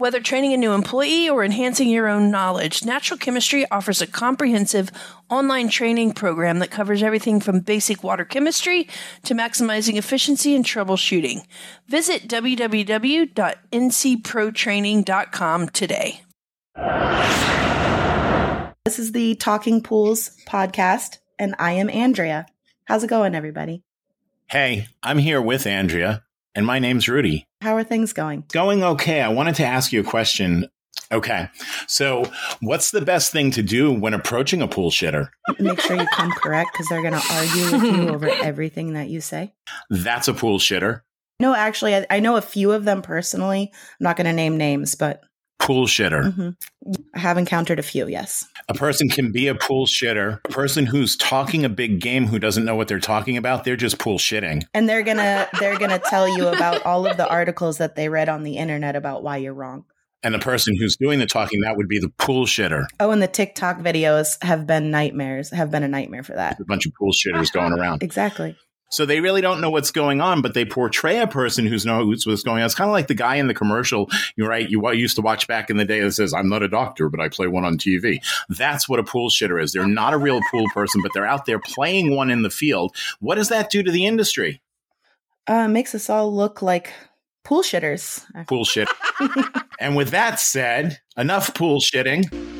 Whether training a new employee or enhancing your own knowledge, Natural Chemistry offers a comprehensive online training program that covers everything from basic water chemistry to maximizing efficiency and troubleshooting. Visit www.ncprotraining.com today. This is the Talking Pools podcast, and I am Andrea. How's it going, everybody? Hey, I'm here with Andrea, and my name's Rudy. How are things going? Going okay. I wanted to ask you a question. Okay. So, what's the best thing to do when approaching a pool shitter? Make sure you come correct because they're going to argue with you over everything that you say. That's a pool shitter. No, actually, I, I know a few of them personally. I'm not going to name names, but Pool shitter. mhm. I have encountered a few, yes. A person can be a pool shitter. A person who's talking a big game who doesn't know what they're talking about, they're just pool shitting. And they're going to they're going to tell you about all of the articles that they read on the internet about why you're wrong. And the person who's doing the talking, that would be the pool shitter. Oh, and the TikTok videos have been nightmares, have been a nightmare for that. A bunch of pool shitters going around. Exactly. So they really don't know what's going on, but they portray a person who's knows what's going on. It's kind of like the guy in the commercial, you're right, you used to watch back in the day that says, I'm not a doctor, but I play one on TV. That's what a pool shitter is. They're not a real pool person, but they're out there playing one in the field. What does that do to the industry? Uh, makes us all look like pool shitters. Pool shit. and with that said, enough pool shitting.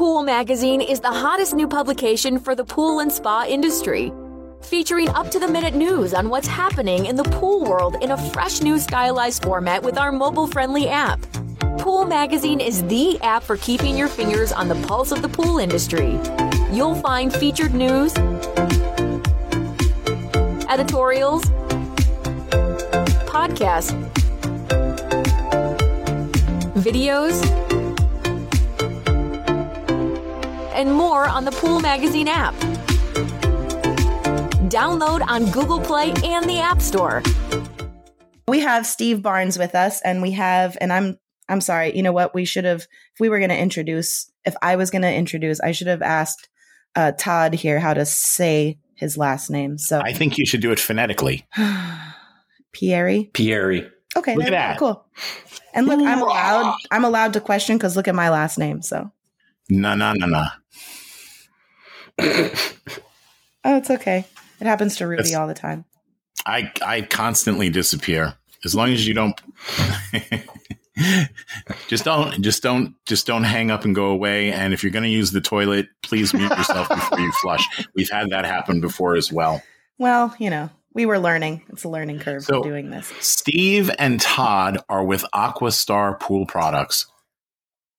Pool Magazine is the hottest new publication for the pool and spa industry. Featuring up to the minute news on what's happening in the pool world in a fresh new stylized format with our mobile friendly app. Pool Magazine is the app for keeping your fingers on the pulse of the pool industry. You'll find featured news, editorials, podcasts, videos, and more on the Pool Magazine app. Download on Google Play and the App Store. We have Steve Barnes with us, and we have, and I'm, I'm sorry. You know what? We should have, if we were going to introduce, if I was going to introduce, I should have asked uh, Todd here how to say his last name. So I think you should do it phonetically. Pierre. Pierre. Okay, Look at that. cool. And look, I'm allowed. I'm allowed to question because look at my last name. So No, no, no, no. oh, it's okay. It happens to Rudy That's- all the time. I I constantly disappear. As long as you don't just don't just don't just don't hang up and go away. And if you're gonna use the toilet, please mute yourself before you flush. We've had that happen before as well. Well, you know, we were learning. It's a learning curve So- for doing this. Steve and Todd are with Aquastar Pool Products.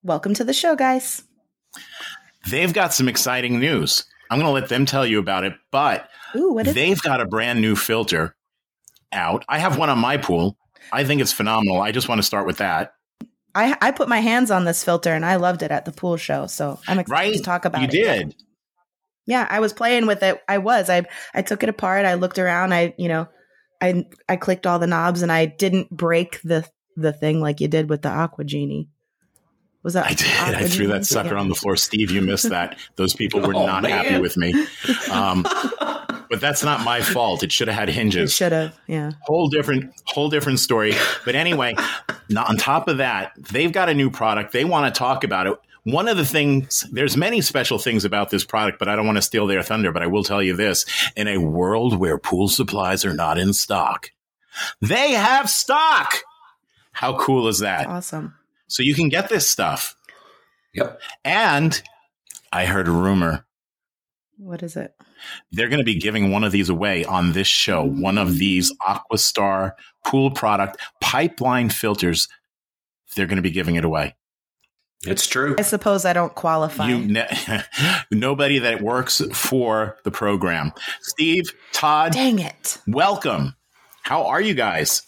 Welcome to the show, guys. They've got some exciting news. I'm gonna let them tell you about it, but Ooh, they've got a brand new filter out. I have one on my pool. I think it's phenomenal. I just want to start with that. I I put my hands on this filter and I loved it at the pool show. So I'm excited Right? to talk about you it. You did. Yeah, I was playing with it. I was. I I took it apart. I looked around. I you know, I I clicked all the knobs and I didn't break the the thing like you did with the Aqua Genie. Was that I did. I threw that sucker on the floor. Steve, you missed that. Those people were Oh, not happy with me. Um, but that's not my fault. It should have had It hinges. should have. Yeah. Whole different, whole different story. But anyway, on top of that, they've got a new product. They want to talk about it. One of the things, there's many special things about this product, but I don't want to steal their thunder. But I will tell you this: in a world where pool supplies are not in stock, they have stock. How cool is that? Awesome. So you can get this stuff. Yep. And I heard a rumor What is it? they're going to be giving one of these away on this show. One of these Aquastar pool product pipeline filters. They're going to be giving it away. It's true. I suppose I don't qualify. You ne- nobody that works for the program. Steve, Todd, Dang it. welcome. How are you guys?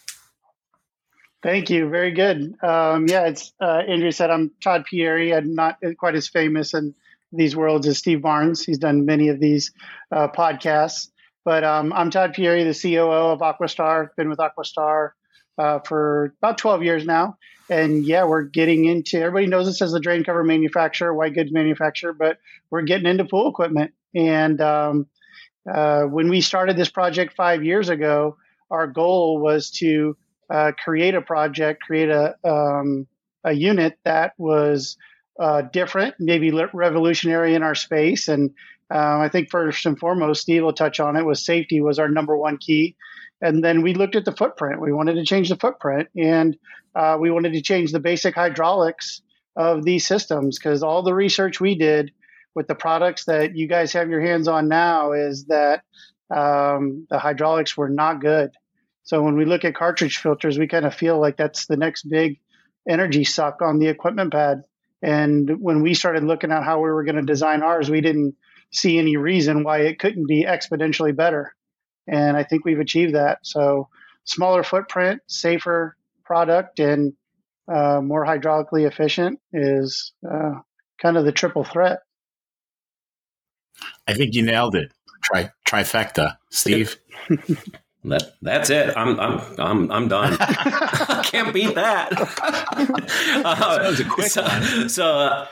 Thank you. Very good. Um, yeah, it's uh, Andrew said I'm Todd Pieri. I'm not quite as famous in these worlds as Steve Barnes. He's done many of these uh, podcasts, but um, I'm Todd Pieri, the COO of Aquastar. Been with Aquastar uh, for about 12 years now, and yeah, we're getting into. Everybody knows us as a drain cover manufacturer, white goods manufacturer, but we're getting into pool equipment. And um, uh, when we started this project five years ago, our goal was to uh, create a project, create a um, a unit that was uh, different, maybe revolutionary in our space. And um, I think first and foremost, Steve will touch on it. Was safety was our number one key, and then we looked at the footprint. We wanted to change the footprint, and uh, we wanted to change the basic hydraulics of these systems because all the research we did with the products that you guys have your hands on now is that um, the hydraulics were not good. So when we look at cartridge filters, we kind of feel like that's the next big energy suck on the equipment pad. And when we started looking at how we were going to design ours, we didn't see any reason why it couldn't be exponentially better. And I think we've achieved that. So smaller footprint, safer product, and uh, more hydraulically efficient is uh, kind of the triple threat. I think you nailed it. Tri- trifecta, Steve. That that's it. I'm I'm I'm I'm done. Can't beat that. uh, that was a quick so, one. So uh,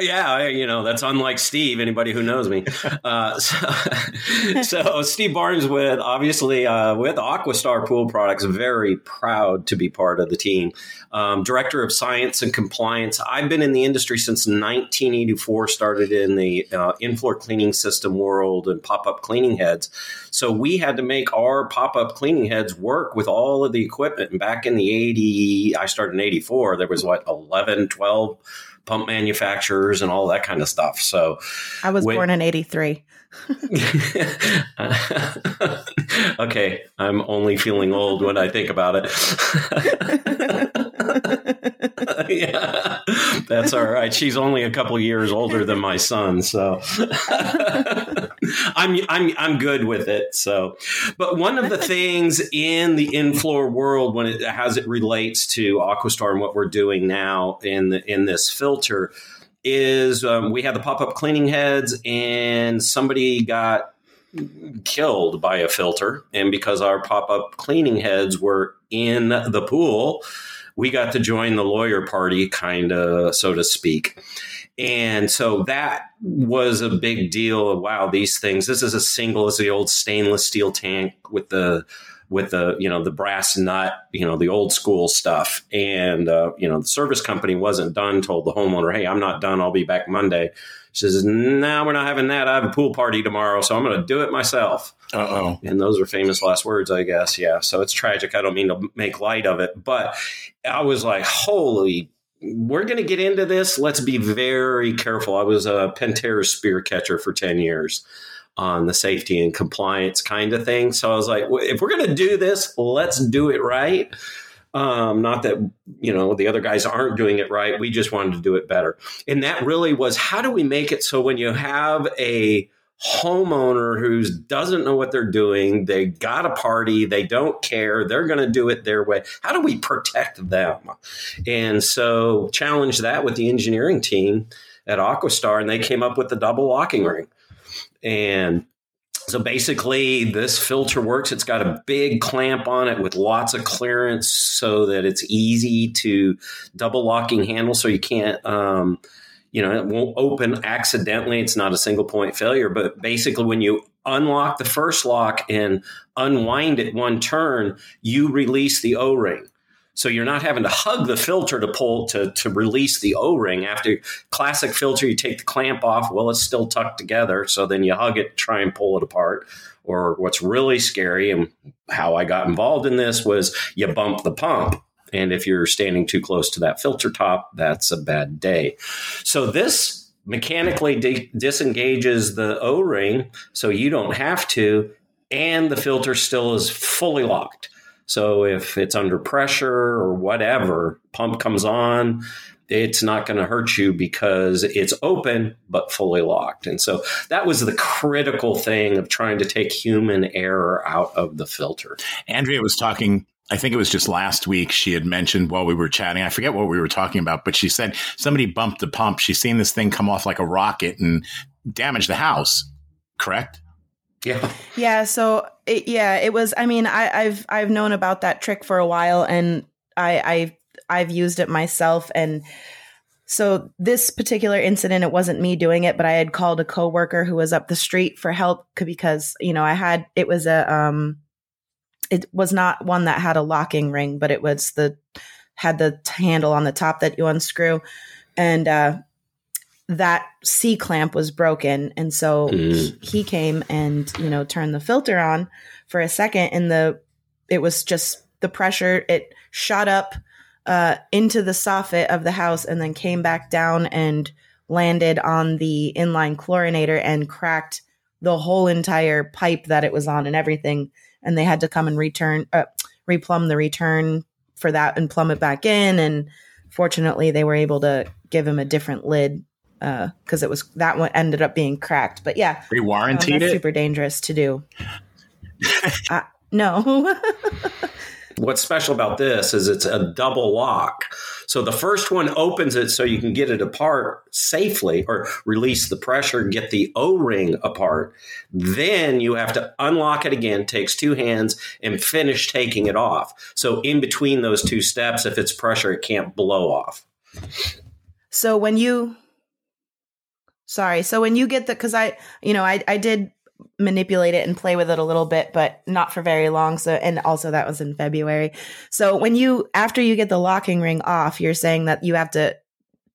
yeah, you know that's unlike Steve. Anybody who knows me. Uh, so, so, Steve Barnes with obviously uh, with Aquastar Pool Products, very proud to be part of the team. Um, Director of Science and Compliance. I've been in the industry since 1984. Started in the uh, in-floor cleaning system world and pop-up cleaning heads. So we had to make our pop-up cleaning heads work with all of the equipment. And back in the 80, I started in 84. There was what 11, 12 pump manufacturers and all that kind of stuff. So I was when, born in 83. okay, I'm only feeling old when I think about it. yeah, that's all right. She's only a couple years older than my son, so I'm I'm I'm good with it. So, but one of the things in the in-floor world when it as it relates to Aquastar and what we're doing now in the, in this filter is um, we had the pop-up cleaning heads and somebody got killed by a filter. And because our pop-up cleaning heads were in the pool we got to join the lawyer party kind of so to speak. And so that was a big deal. Wow these things this is as single as the old stainless steel tank with the with the you know the brass nut, you know the old school stuff. And uh, you know the service company wasn't done. Told the homeowner, "Hey, I'm not done. I'll be back Monday." She says, "No, we're not having that. I have a pool party tomorrow, so I'm going to do it myself." Uh oh. And those are famous last words, I guess. Yeah. So it's tragic. I don't mean to make light of it, but I was like, "Holy." We're going to get into this. Let's be very careful. I was a Pentair spear catcher for 10 years on the safety and compliance kind of thing. So I was like, if we're going to do this, let's do it right. Um, not that you know the other guys aren't doing it right. We just wanted to do it better, and that really was how do we make it so when you have a homeowner who doesn't know what they're doing, they got a party, they don't care, they're going to do it their way. How do we protect them? And so challenge that with the engineering team at Aquastar, and they came up with the double locking ring. And so basically, this filter works. It's got a big clamp on it with lots of clearance so that it's easy to double locking handle so you can't. Um, you know, it won't open accidentally. It's not a single point failure, but basically, when you unlock the first lock and unwind it one turn, you release the O ring. So you're not having to hug the filter to pull to, to release the O-ring. After classic filter, you take the clamp off. Well, it's still tucked together. So then you hug it, try and pull it apart. Or what's really scary and how I got involved in this was you bump the pump. And if you're standing too close to that filter top, that's a bad day. So this mechanically de- disengages the O ring so you don't have to, and the filter still is fully locked. So if it's under pressure or whatever, pump comes on, it's not going to hurt you because it's open but fully locked. And so that was the critical thing of trying to take human error out of the filter. Andrea was talking I think it was just last week she had mentioned while we were chatting. I forget what we were talking about, but she said somebody bumped the pump. She's seen this thing come off like a rocket and damage the house. Correct? Yeah. Yeah. So it, yeah, it was. I mean, I, I've I've known about that trick for a while, and I, I I've used it myself, and so this particular incident, it wasn't me doing it, but I had called a coworker who was up the street for help because you know I had it was a um, it was not one that had a locking ring, but it was the had the handle on the top that you unscrew, and uh, that C clamp was broken, and so Mm. he, he came and you know turned the filter on for a second, and the it was just the pressure it shot up uh, into the soffit of the house and then came back down and landed on the inline chlorinator and cracked the whole entire pipe that it was on and everything. And they had to come and return, uh, replumb the return for that and plumb it back in. And fortunately, they were able to give him a different lid because it was that one ended up being cracked. But yeah, They um, warranted that's it. super dangerous to do. uh, no. What's special about this is it's a double lock. So the first one opens it so you can get it apart safely or release the pressure, get the O ring apart. Then you have to unlock it again, takes two hands, and finish taking it off. So in between those two steps, if it's pressure, it can't blow off. So when you, sorry, so when you get the, because I, you know, I I did manipulate it and play with it a little bit, but not for very long. So, and also that was in February. So when you after you get the locking ring off, you're saying that you have to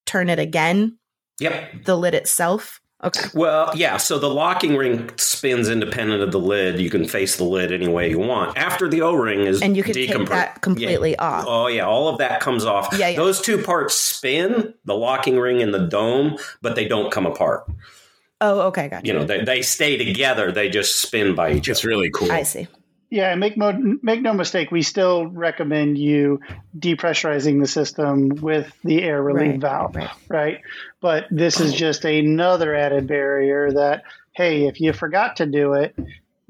turn it again, Yep. the lid itself. Okay. Well, yeah. So the locking ring spins independent of the lid. You can face the lid any way you want. After the O ring is And you can take that completely off. Oh yeah, all of that comes off. Yeah, yeah. Those two parts spin, the locking ring and the dome, but they don't come apart. Oh, okay, gotcha. You know, they, they stay together. They just spin by each It's other. It's really cool. I see. Yeah, make mo- make no mistake, we still recommend you depressurizing the system with the air relief Right, valve, right. right? But this is just another added barrier that hey, if you forgot to do it,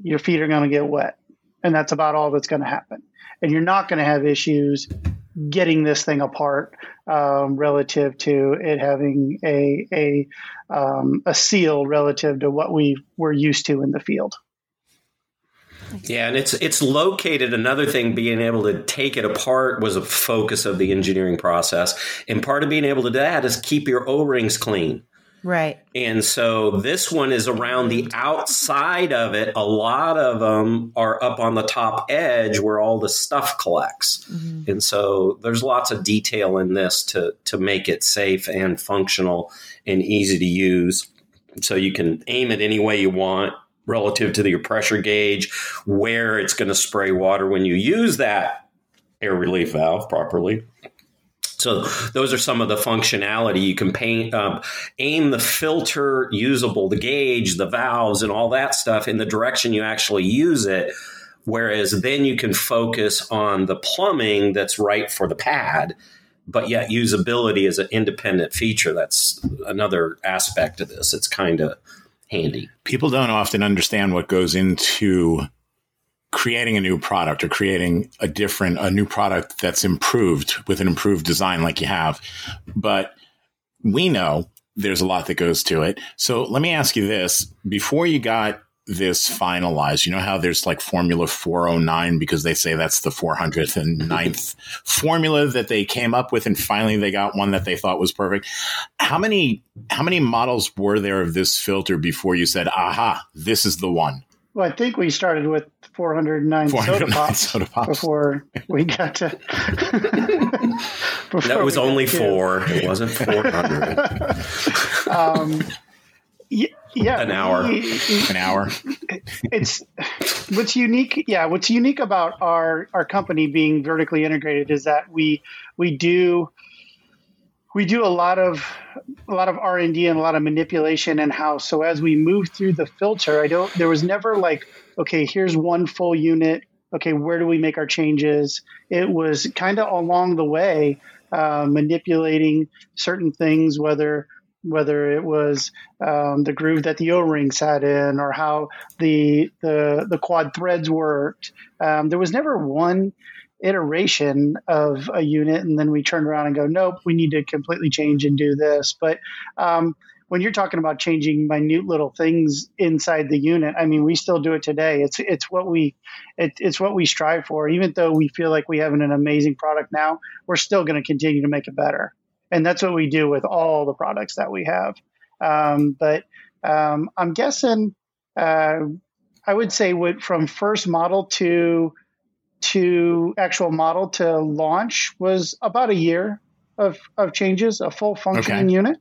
your feet are going to get wet, and that's about all that's going to happen. And you're not going to have issues getting this thing apart um, relative to it having a a um, a seal relative to what we were used to in the field. Yeah, and it's it's located. Another thing, being able to take it apart was a focus of the engineering process, and part of being able to do that is keep your O rings clean. Right. And so this one is around the outside of it. A lot of them are up on the top edge where all the stuff collects. Mm-hmm. And so there's lots of detail in this to, to make it safe and functional and easy to use. So you can aim it any way you want relative to your pressure gauge, where it's going to spray water when you use that air relief valve properly. So those are some of the functionality you can paint, um, aim the filter usable, the gauge, the valves, and all that stuff in the direction you actually use it. Whereas then you can focus on the plumbing that's right for the pad, but yet usability is an independent feature. That's another aspect of this. It's kind of handy. People don't often understand what goes into creating a new product or creating a different a new product that's improved with an improved design like you have. But we know there's a lot that goes to it. So let me ask you this. Before you got this finalized you know how there's like formula 409 because they say that's the 400th and 9th formula that they came up with and finally they got one that they thought was perfect how many how many models were there of this filter before you said aha this is the one Well, I think we started with 409, soda pops, soda pops. before we got to. That was only four. It wasn't 400. Um, y- yeah, An hour. an hour it's what's unique yeah what's unique about our our company being vertically integrated is that we we do we do a lot of a lot of r&d and a lot of manipulation in house so as we move through the filter i don't there was never like okay here's one full unit okay, where do we make our changes? It was kind of along the way uh, manipulating certain things, whether whether it was um, the groove that the O-ring sat in or how the the, the quad threads worked. Um, there was never one iteration of a unit and then we turned around and go, nope, we need to completely change and do this. But um, when you're talking about changing minute little things inside the unit, I mean, we still do it today. It's it's what we it, it's what we strive for. Even though we feel like we have an, amazing product now, we're still going to continue to make it better, and that's what we do with all the products that we have. Um, but um, I'm guessing uh, I would say what, from first model to to actual model to launch was about a year of, of changes, a full functioning okay. unit.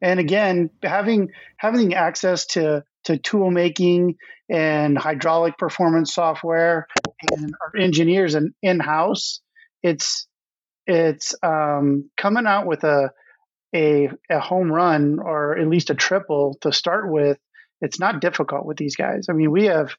And again, having having access to to tool making and hydraulic performance software and our engineers and in house, it's it's um, coming out with a, a a home run or at least a triple to start with. It's not difficult with these guys. I mean, we have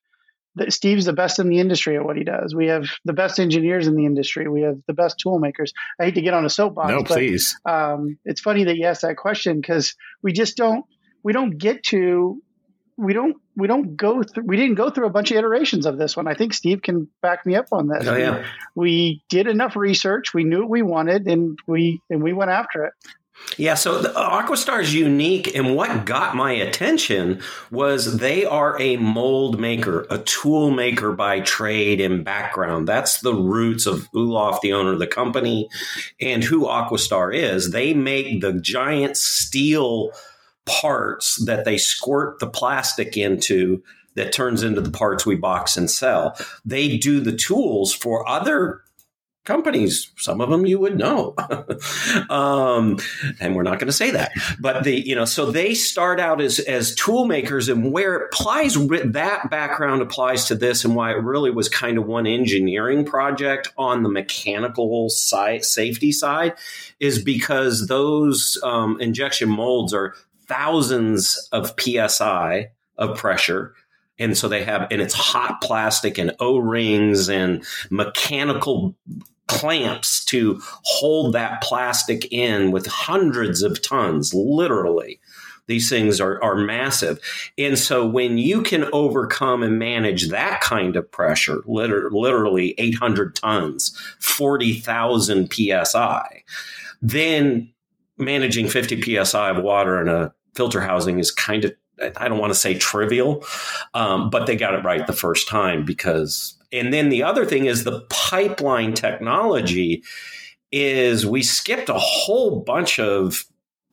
Steve's the best in the industry at what he does. We have the best engineers in the industry. We have the best tool makers. I hate to get on a soapbox. No, but, please. Um, it's funny that you asked that question because we just don't we don't get to we don't we don't go through we didn't go through a bunch of iterations of this one. I think Steve can back me up on this. Oh, yeah. we, did enough research. We knew what we wanted, and we and we went after it. Yeah, so Aquastar is unique, and what got my attention was they are a mold maker, a tool maker by trade and background. That's the roots of Ulof, the owner of the company, and who Aquastar is. They make the giant steel parts that they squirt the plastic into that turns into the parts we box and sell. They do the tools for other companies. Some of them you would know, um, and we're not going to say that. But the you know, so they start out as as tool makers, and where it applies that background applies to this, and why it really was kind of one engineering project on the mechanical side, safety side, is because those um, injection molds are thousands of psi of pressure and so they have and it's hot plastic and o-rings and mechanical clamps to hold that plastic in with hundreds of tons, literally. These things are, are massive. And so when you can overcome and manage that kind of pressure, liter- literally 800 tons, 40,000 psi, then managing 50 psi of water in a filter housing is kind of I don't want to say trivial, um, but they got it right the first time because and then the other thing is the pipeline technology is we skipped a whole bunch of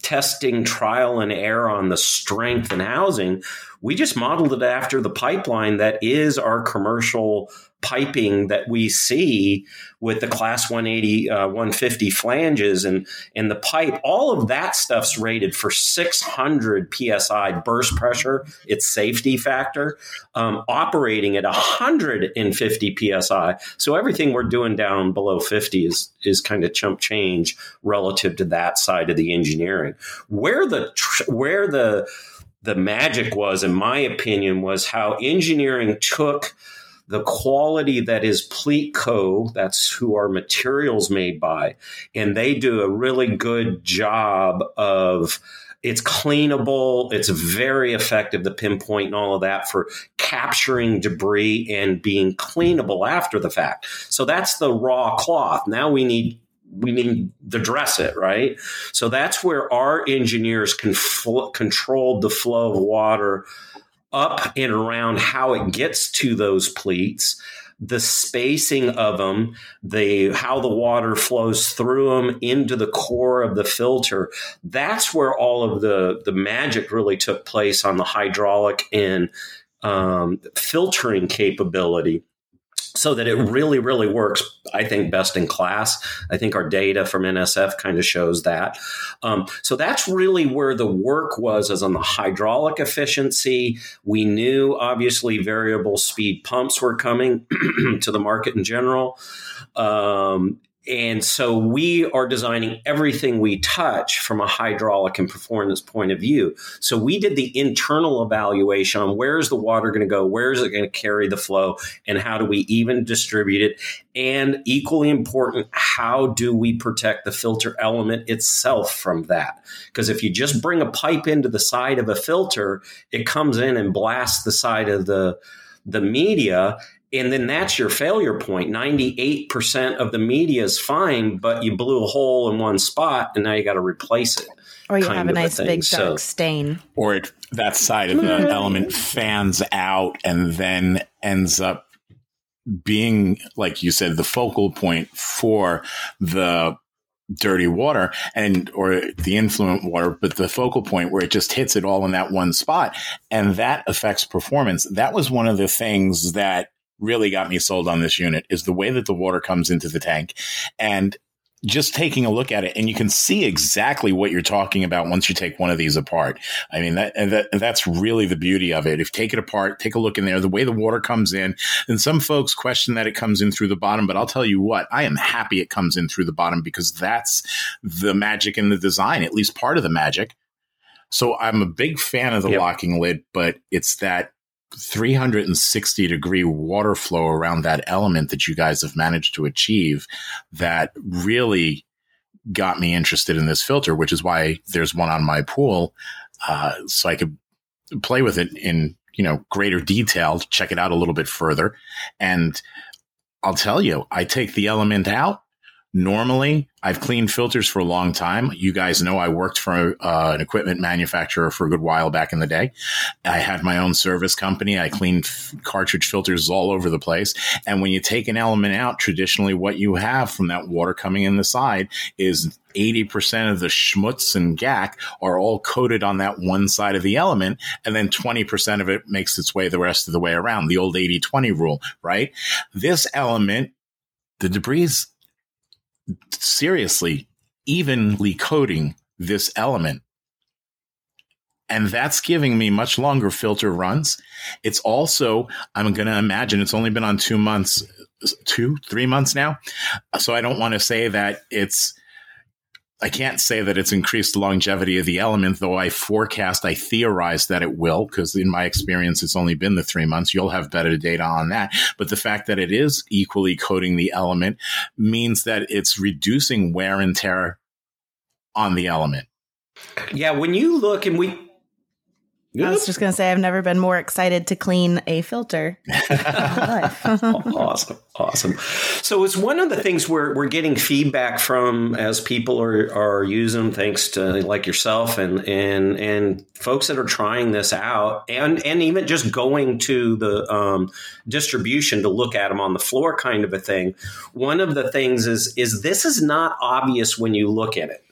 testing trial and error on the strength and housing. We just modeled it after the pipeline that is our commercial piping that we see with the class 180 uh, 150 flanges and and the pipe all of that stuff's rated for 600 psi burst pressure its safety factor um, operating at 150 psi so everything we're doing down below 50 is is kind of chump change relative to that side of the engineering. Where the where the the magic was in my opinion was how engineering took the quality that is Pleatco, that's who our materials made by, and they do a really good job of it's cleanable, it's very effective, the pinpoint and all of that for capturing debris and being cleanable after the fact. So that's the raw cloth. Now we need we need to dress it, right? So that's where our engineers can fl- control the flow of water up and around how it gets to those pleats the spacing of them, the how the water flows through them into the core of the filter. That's where all of the the magic really took place on the hydraulic and um, filtering capability so that it really, really works, I think, best in class. I think our data from NSF kind of shows that. Um, so that's really where the work was, is on the hydraulic efficiency. We knew, obviously, variable speed pumps were coming to the market in general. Um, and so we are designing everything we touch from a hydraulic and performance point of view. So we did the internal evaluation on where's the water going to go, where is it going to carry the flow, and how do we even distribute it? And equally important, how do we protect the filter element itself from that? Because if you just bring a pipe into the side of a filter, it comes in and blasts the side of the the media and then that's your failure point. 98% of the media is fine but you blew a hole in one spot and now you got to replace it or you have a nice a big dark so, stain. Or it, that side of the element fans out and then ends up being like you said the focal point for the dirty water and or the influent water but the focal point where it just hits it all in that one spot. And that affects performance. That was one of the things that really got me sold on this unit is the way that the water comes into the tank and just taking a look at it and you can see exactly what you're talking about once you take one of these apart. I mean, that, and that, that's really the beauty of it. If you take it apart, take a look in there, the way the water comes in and some folks question that it comes in through the bottom, but I'll tell you what, I am happy it comes in through the bottom because that's the magic in the design, at least part of the magic. So I'm a big fan of the yep. locking lid, but it's that 360 degree water flow around that element that you guys have managed to achieve that really got me interested in this filter, which is why there's one on my pool. Uh, so I could play with it in, you know, greater detail, to check it out a little bit further. And I'll tell you, I take the element out Normally, I've cleaned filters for a long time. You guys know I worked for uh, an equipment manufacturer for a good while back in the day. I had my own service company. I cleaned f- cartridge filters all over the place. And when you take an element out, traditionally what you have from that water coming in the side is 80% of the schmutz and gack are all coated on that one side of the element. And then 20% of it makes its way the rest of the way around. The old 80 20 rule, right? This element, the debris seriously evenly coating this element. And that's giving me much longer filter runs. It's also, I'm going to imagine it's only been on two months, two, three months now. So I don't want to say that it's I can't say that it's increased the longevity of the element, though I forecast, I theorize that it will, because in my experience, it's only been the three months. You'll have better data on that. But the fact that it is equally coating the element means that it's reducing wear and tear on the element. Yeah, when you look, and we Yep. I was just going to say, I've never been more excited to clean a filter. awesome. Awesome. So it's one of the things we're, we're getting feedback from as people are, are using thanks to like yourself and, and, and folks that are trying this out and, and even just going to the um, distribution to look at them on the floor kind of a thing. One of the things is, is this is not obvious when you look at it.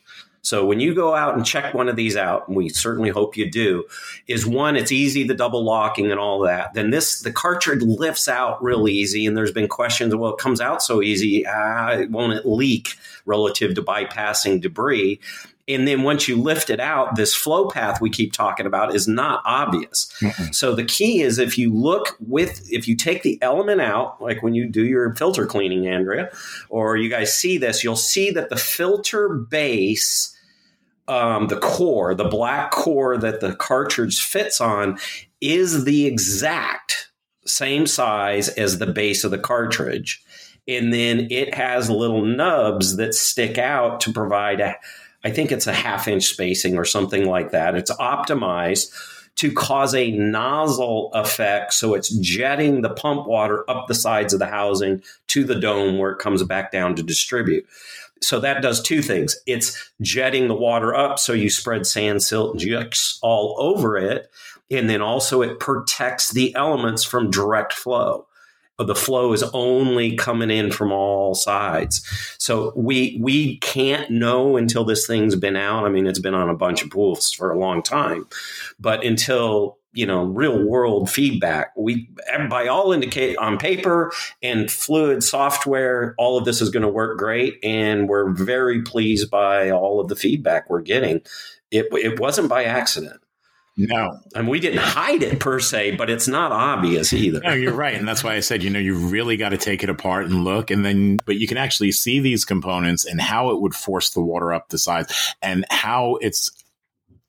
So when you go out and check one of these out, and we certainly hope you do, is one, it's easy the double locking and all that. Then this the cartridge lifts out real easy, and there's been questions. Well, it comes out so easy, uh, won't it leak relative to bypassing debris? And then once you lift it out, this flow path we keep talking about is not obvious. Mm-mm. So the key is if you look with, if you take the element out, like when you do your filter cleaning, Andrea, or you guys see this, you'll see that the filter base um, the core, the black core that the cartridge fits on, is the exact same size as the base of the cartridge. And then it has little nubs that stick out to provide a, I think it's a half inch spacing or something like that. It's optimized to cause a nozzle effect. So it's jetting the pump water up the sides of the housing to the dome where it comes back down to distribute. So that does two things. It's jetting the water up so you spread sand, silt, and jux all over it. And then also it protects the elements from direct flow. The flow is only coming in from all sides. So we we can't know until this thing's been out. I mean, it's been on a bunch of pools for a long time. But until you know real world feedback we by all indicate on paper and fluid software all of this is going to work great and we're very pleased by all of the feedback we're getting it, it wasn't by accident No, and we didn't hide it per se, but it's not obvious either. No, you're right, and that's why I said you know you really got to take it apart and look, and then but you can actually see these components and how it would force the water up the sides and how it's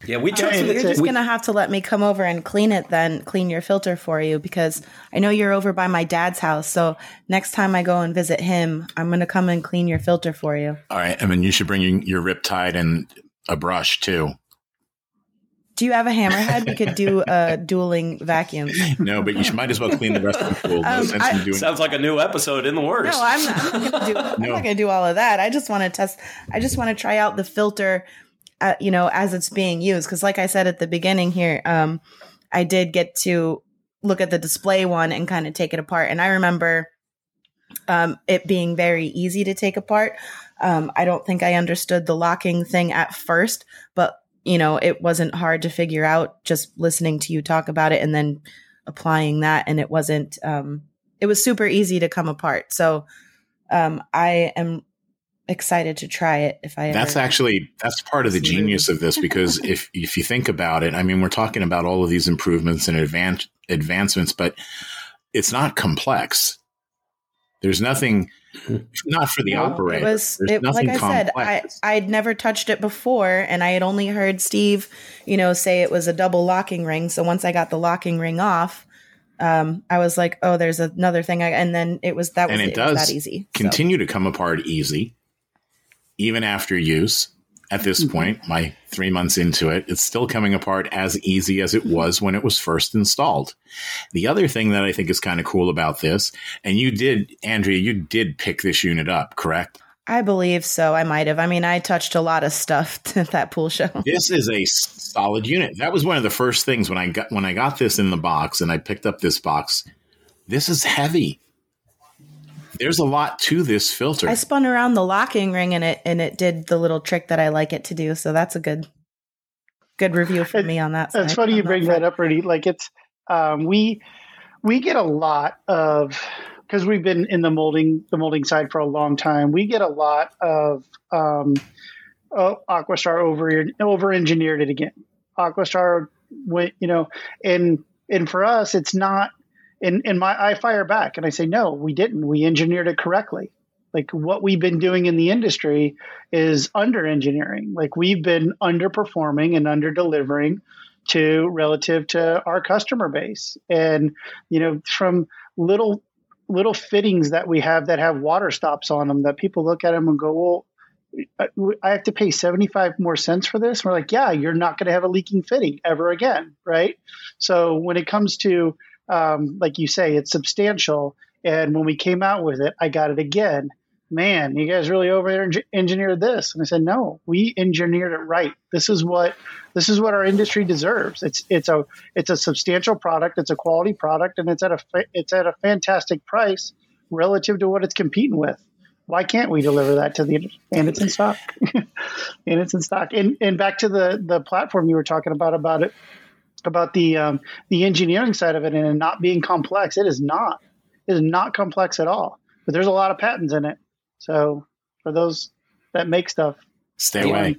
yeah, we took. You're just we- gonna have to let me come over and clean it then, clean your filter for you because I know you're over by my dad's house. So next time I go and visit him, I'm gonna come and clean your filter for you. all right. I mean, you should bring your, your Riptide and a brush too. Do you have a hammerhead? We could do a dueling vacuum. No, but you might as well clean the rest of the pool. No Um, sense I- in doing sounds like a new episode in the works. No, I'm, I'm not gonna do. No. do all of that. I just want to test. I just want to try out the filter, uh, you know, as it's being used. Because, like I said at the beginning here, um, I did get to look at the display one and kind of take it apart. And I remember um, it being very easy to take apart. Um, I don't think I understood the locking thing at first, but you know, it wasn't hard to figure out just listening to you talk about it and then applying that. And it wasn't. Um, it was super easy to come apart. So um, I am excited to try it if I. That's actually that's part of the genius of this because if if you think about it, I mean, we're talking about all of these improvements and advan- advancements, but it's not complex. There's nothing, not for the No, operator. It was it, like nothing I said, I, I'd never touched it before, and I had only heard Steve, you know, say it was a double locking ring. So once I got the locking ring off, um, I was like, oh, there's another thing. I, and then it was that was and it, it It was does that easy. So- continue to come apart easy, even after use. At this Mm-hmm. point, my three months into it, it's still coming apart as easy as it was when it was first installed. The other thing that I think is kind of cool about this, and you did, Andrea, you did pick this unit up, correct? I believe so. I might have. I mean, I touched a lot of stuff at that pool show. This is a solid unit. That was one of the first things when I got when I got this in the box and I picked up this box. This is heavy. There's a lot to this filter. I spun around the locking ring and it and it did the little trick that I like it to do. So that's a good good review for me on that. It's side, funny you bring front. that up, Rudy. Like it's um, we we get a lot of because we've been in the molding the molding side for a long time. We get a lot of um, oh, Aquastar over over engineered it again. Aquastar went, you know, and and for us, it's not. And and my I fire back and I say no, we didn't. We engineered it correctly. Like what we've been doing in the industry is under engineering. Like we've been underperforming and under delivering to relative to our customer base. And you know, from little little fittings that we have that have water stops on them that people look at them and go, well. Uh, I- I have to pay 75 more cents for this. We're like, yeah, you're not going to have a leaking fitting ever again. Right. So when it comes to, um, like you say, it's substantial. And when we came out with it, I got it again. Man, you guys really over eng- engineered this. And I said, no, we engineered it right. This is what this is what our industry deserves. It's it's a it's a substantial product. It's a quality product, and it's at a it's at a fantastic price relative to what it's competing with. Why can't we deliver that to the? And it's in stock. and it's in stock. And and back to the the platform you were talking about about it about the um, the engineering side of it and it not being complex. It is not. It is not complex at all. But there's a lot of patents in it. So for those that make stuff, Stay away.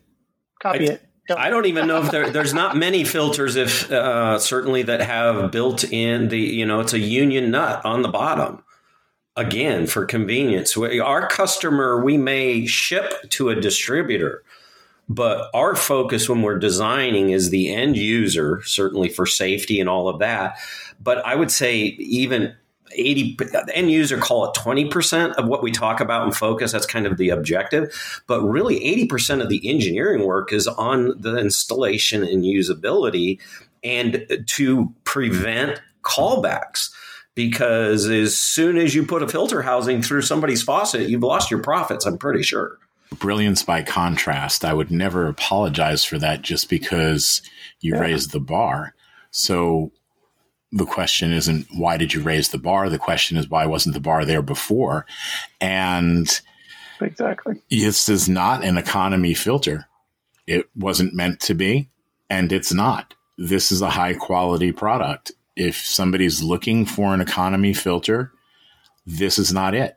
copy I- it. Don't- I don't even know if there, there's not many filters, if uh, certainly that have built in the, you know, it's a union nut on the bottom. Again, for convenience, our customer, we may ship to a distributor, but our focus when we're designing is the end user, certainly for safety and all of that. But I would say even 80 the end user call it 20% of what we talk about and focus that's kind of the objective. But really 80% of the engineering work is on the installation and usability and to prevent callbacks. Because as soon as you put a filter housing through somebody's faucet you've lost your profits i'm pretty sure Brilliance by contrast. I would never apologize for that just because you raised the bar. So the question isn't why did you raise the bar? The question is why wasn't the bar there before? And Exactly. this is not an economy filter. It wasn't meant to be, and it's not. This is a high quality product. If somebody's looking for an economy filter, this is not it.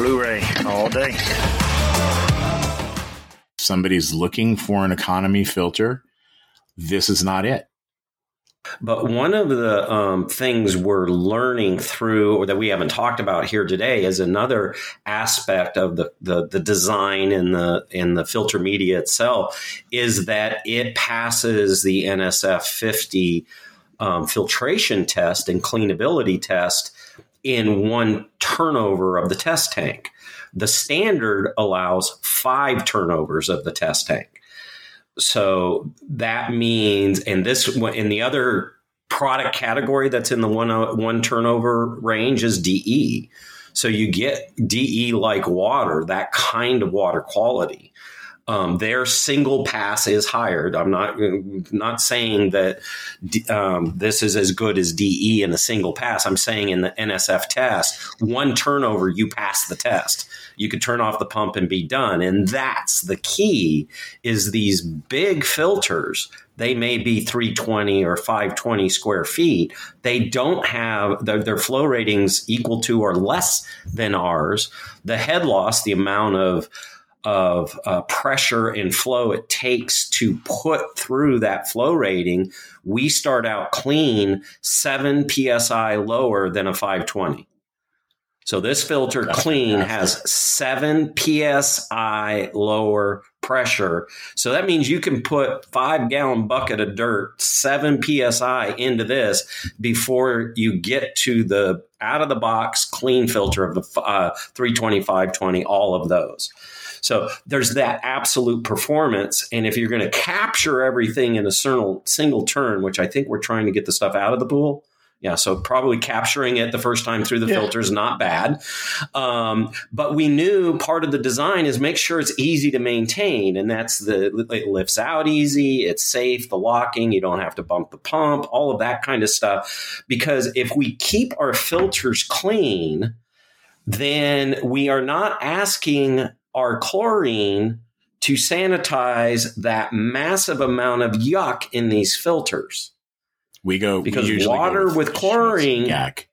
Blu rayxl.com. Blu-ray all day. Somebody's looking for an economy filter. This is not it. But one of the um, things we're learning through, or that we haven't talked about here today, is another aspect of the, the, the design and the and the filter media itself, is that it passes the NSF 50 um, filtration test and cleanability test in one turnover of the test tank. The standard allows five turnovers of the test tank. So that means, and this in the other product category that's in the one uh, one turnover range is DE. So you get DE like water, that kind of water quality. Um, their single pass is hired. I'm not not saying that um, this is as good as DE in a single pass. I'm saying in the NSF test, one turnover, you pass the test. You could turn off the pump and be done. And that's the key is these big filters. They may be 320 or 520 square feet. They don't have their, their flow ratings equal to or less than ours. The head loss, the amount of of uh, pressure and flow it takes to put through that flow rating, we start out clean 7 psi lower than a 520. So this filter clean has 7 psi lower pressure. So that means you can put 5 gallon bucket of dirt, 7 psi into this before you get to the out of the box clean filter of the uh, 320 520 all of those. So there's that absolute performance. And if you're going to capture everything in a single, single turn, which I think we're trying to get the stuff out of the pool, yeah, so probably capturing it the first time through the yeah. filter is not bad. Um, but we knew part of the design is make sure it's easy to maintain. And that's the, it lifts out easy, it's safe, the locking, you don't have to bump the pump, all of that kind of stuff. Because if we keep our filters clean, then we are not asking our chlorine to sanitize that massive amount of yuck in these filters. We go because we water go with, with chlorine. Yak.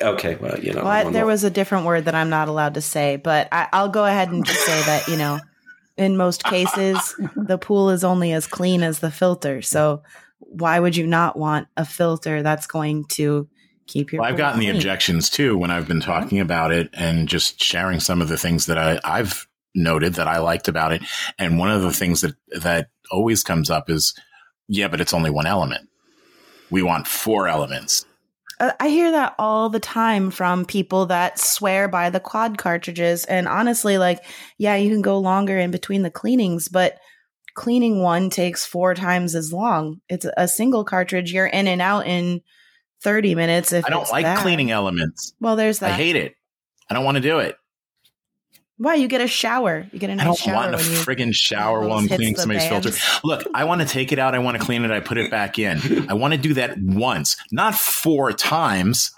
Okay, well, you know, well, there was a different word that I'm not allowed to say, but I, I'll go ahead and just say that you know, in most cases, the pool is only as clean as the filter. So why would you not want a filter that's going to keep your. Well, I've gotten the objections too when I've been talking about it and just sharing some of the things that I, I've noted that I liked about it. And one of the things that that always comes up is, yeah, but it's only one element. We want four elements. Uh, I hear that all the time from people that swear by the quad cartridges. And honestly, like, yeah, you can go longer in between the cleanings, but cleaning one takes four times as long. It's a single cartridge. You're in and out in 30 minutes if I don't like that. cleaning elements. Well, there's that. I hate it. I don't want to do it. Why? You get a shower. You get a nice I don't shower want a friggin' shower while I'm cleaning somebody's filter. Look, I want to take it out. I want to clean it. I put it back in. I want to do that once, not four times.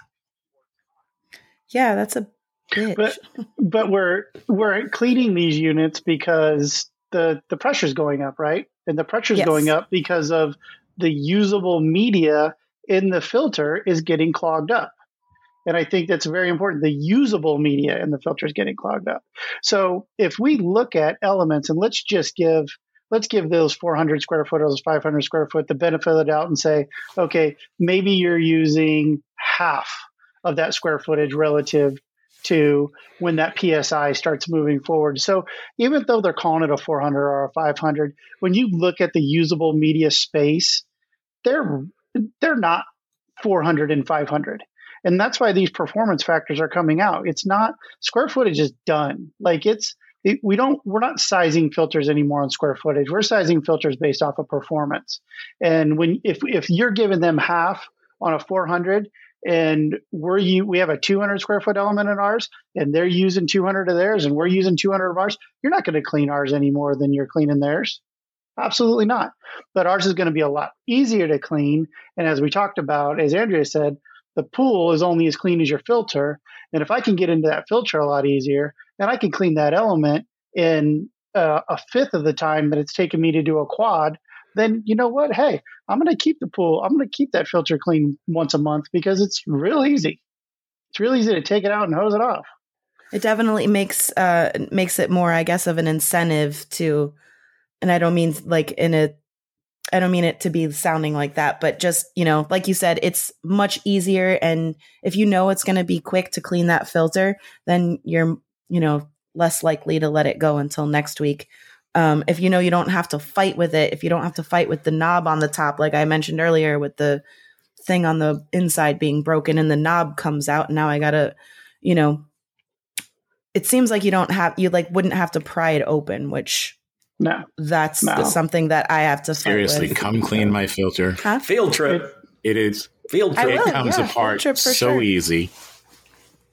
Yeah, that's a bitch. But, but we're we're cleaning these units because the the pressure's going up, right? And the pressure's yes. going up because of the usable media in the filter is getting clogged up. And I think that's very important. The usable media in the filter is getting clogged up. So if we look at elements and let's just give let's give those 400 square foot or those 500 square foot the benefit of the doubt and say, okay, maybe you're using half of that square footage relative to when that PSI starts moving forward. So even though they're calling it a 400 or a 500, when you look at the usable media space, they're they're not 400 and 500 and that's why these performance factors are coming out. It's not square footage is done. Like it's it, we don't we're not sizing filters anymore on square footage. We're sizing filters based off of performance. And when if if you're giving them half on a 400 and we're you we have a 200 square foot element in ours and they're using 200 of theirs and we're using 200 of ours you're not going to clean ours any more than you're cleaning theirs absolutely not but ours is going to be a lot easier to clean and as we talked about as andrea said the pool is only as clean as your filter and if i can get into that filter a lot easier then i can clean that element in uh, a fifth of the time that it's taken me to do a quad then you know what? Hey, I'm going to keep the pool. I'm going to keep that filter clean once a month because it's real easy. It's real easy to take it out and hose it off. It definitely makes uh makes it more, I guess, of an incentive to, and I don't mean like in a, I don't mean it to be sounding like that, but just you know, like you said, it's much easier, and if you know it's going to be quick to clean that filter, then you're you know less likely to let it go until next week. Um, if you know you don't have to fight with it, if you don't have to fight with the knob on the top, like I mentioned earlier, with the thing on the inside being broken and the knob comes out, and now I gotta, you know, it seems like you don't have you like wouldn't have to pry it open, which no, that's no. something that I have to seriously come clean my filter. Huh? Field trip. It is field trip. It comes yeah, apart so sure. easy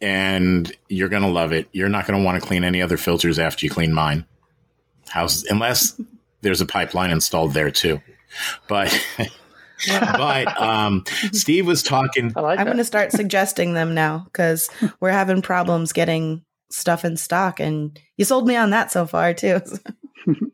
and you're going to love it. You're not going to want to clean any other filters after you clean mine house, unless there's a pipeline installed there too. But but um, Steve was talking. Like I'm going to start suggesting them now because we're having problems getting stuff in stock, and you sold me on that so far too.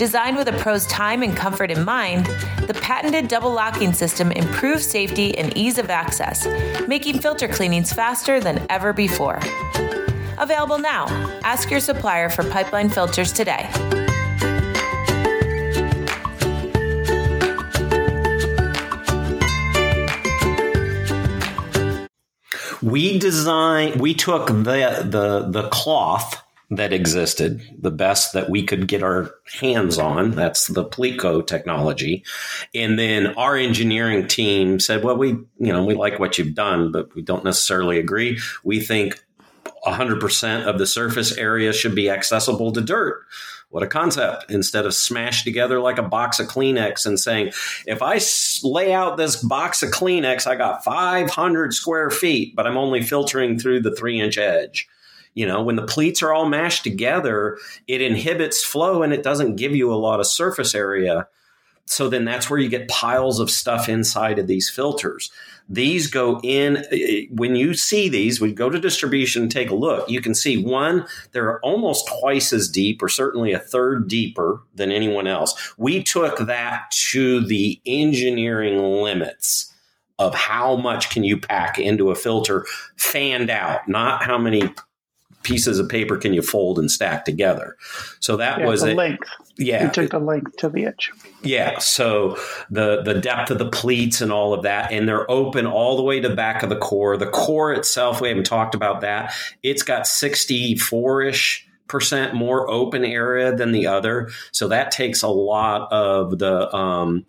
Designed with a pro's time and comfort in mind, the patented double locking system improves safety and ease of access, making filter cleanings faster than ever before. Available now. Ask your supplier for pipeline filters today. We designed. We took the the the cloth that existed, the best that we could get our hands on. That's the Pleatco technology. And then our engineering team said, well, we, you know, we like what you've done, but we don't necessarily agree. We think 100% of the surface area should be accessible to dirt. What a concept. Instead of smashed together like a box of Kleenex and saying, if I lay out this box of Kleenex, I got 500 square feet, but I'm only filtering through the three inch edge you know, when the pleats are all mashed together, it inhibits flow and it doesn't give you a lot of surface area. So then that's where you get piles of stuff inside of these filters. These go in eh, eh, when you see these, we go to distribution, and take a look. You can see one, they're almost twice as deep, or certainly a third deeper than anyone else. We took that to the engineering limits of how much can you pack into a filter fanned out, not how many pieces of paper can you fold and stack together? So that yeah, was the it. length. Yeah, you took the length to the edge. Yeah, so the the depth of the pleats and all of that, and they're open all the way to the back of the core. The core itself, we haven't talked about that. It's got sixty four ish percent more open area than the other, so that takes a lot of the um,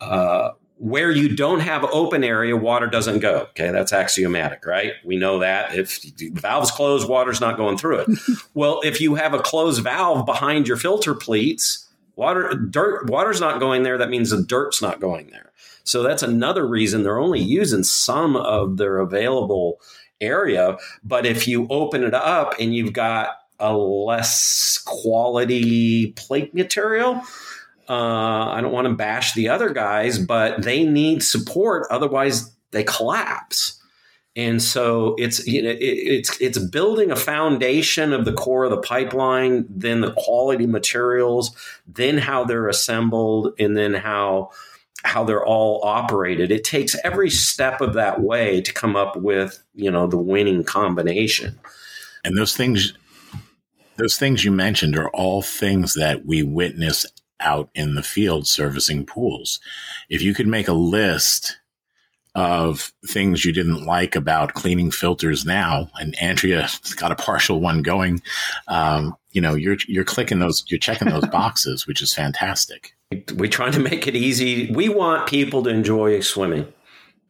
uh, where you don't have open area, water doesn't go. Okay, that's axiomatic, right? We know that if valves closed, water's not going through it. well, if you have a closed valve behind your filter pleats, water dirt water's not going there. That means the dirt's not going there. So that's another reason they're only using some of their available area. But if you open it up and you've got a less quality plate material, uh, I don't want to bash the other guys, but they need support. Otherwise, they collapse. And so it's you know, it, it's it's building a foundation of the core of the pipeline, then the quality materials, then how they're assembled, and then how how they're all operated. It takes every step of that way to come up with you know the winning combination. And those things, those things you mentioned are all things that we witness out in the field servicing pools. If you could make a list of things you didn't like about cleaning filters now, and Andrea's got a partial one going, um, you know, you're you're clicking those, you're checking those boxes, which is fantastic. We're trying to make it easy. We want people to enjoy swimming.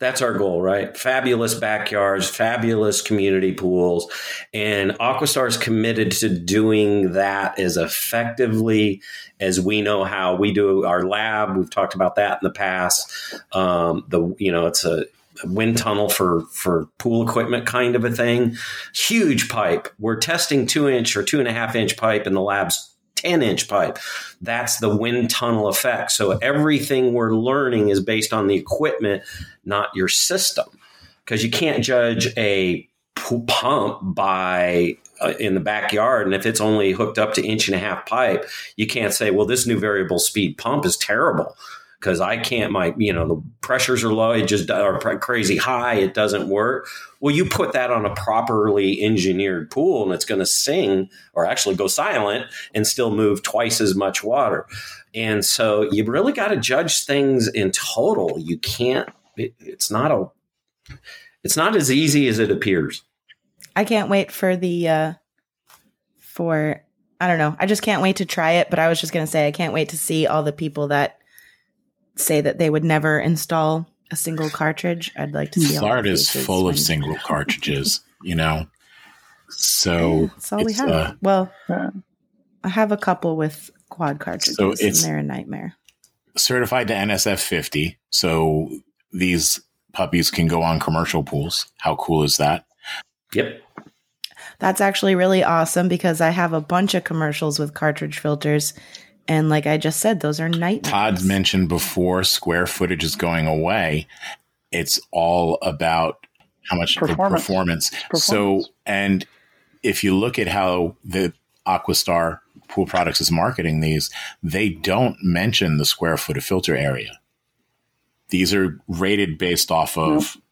That's our goal, right? Fabulous backyards, fabulous community pools. And Aquastar is committed to doing that as effectively as we know how. We do our lab. We've talked about that in the past. Um, the you know, it's a wind tunnel for for pool equipment kind of a thing. Huge pipe. We're testing two inch or two and a half inch pipe in the labs 10 inch pipe. That's the wind tunnel effect. So everything we're learning is based on the equipment, not your system. Because you can't judge a pump by uh, in the backyard and if it's only hooked up to inch and a half pipe you can't say well this new variable speed pump is terrible because I can't my you know the pressures are low, it just are crazy high, it doesn't work. Well, you put that on a properly engineered pool, and it's going to sing or actually go silent and still move twice as much water. And so you really got to judge things in total. You can't. It, it's not a. It's not as easy as it appears. I can't wait for the uh for I don't know. I just can't wait to try it, but I was just going to say I can't wait to see all the people that say that they would never install a single cartridge. I'd like to see. Florida is full of single cartridges, you know. So yeah, that's all we have. Uh, well, I have a couple with quad cartridges, so it's, and they're a nightmare. Certified to NSF 50, so these puppies can go on commercial pools. How cool is that? Yep. That's actually really awesome because I have a bunch of commercials with cartridge filters and like I just said, those are nightmares. Todd's mentioned before square footage is going away. It's all about how much performance. performance. performance. So, and if you look at how the Aquastar Pool Products is marketing these, they don't mention the square foot of filter area. These are rated based off of yep.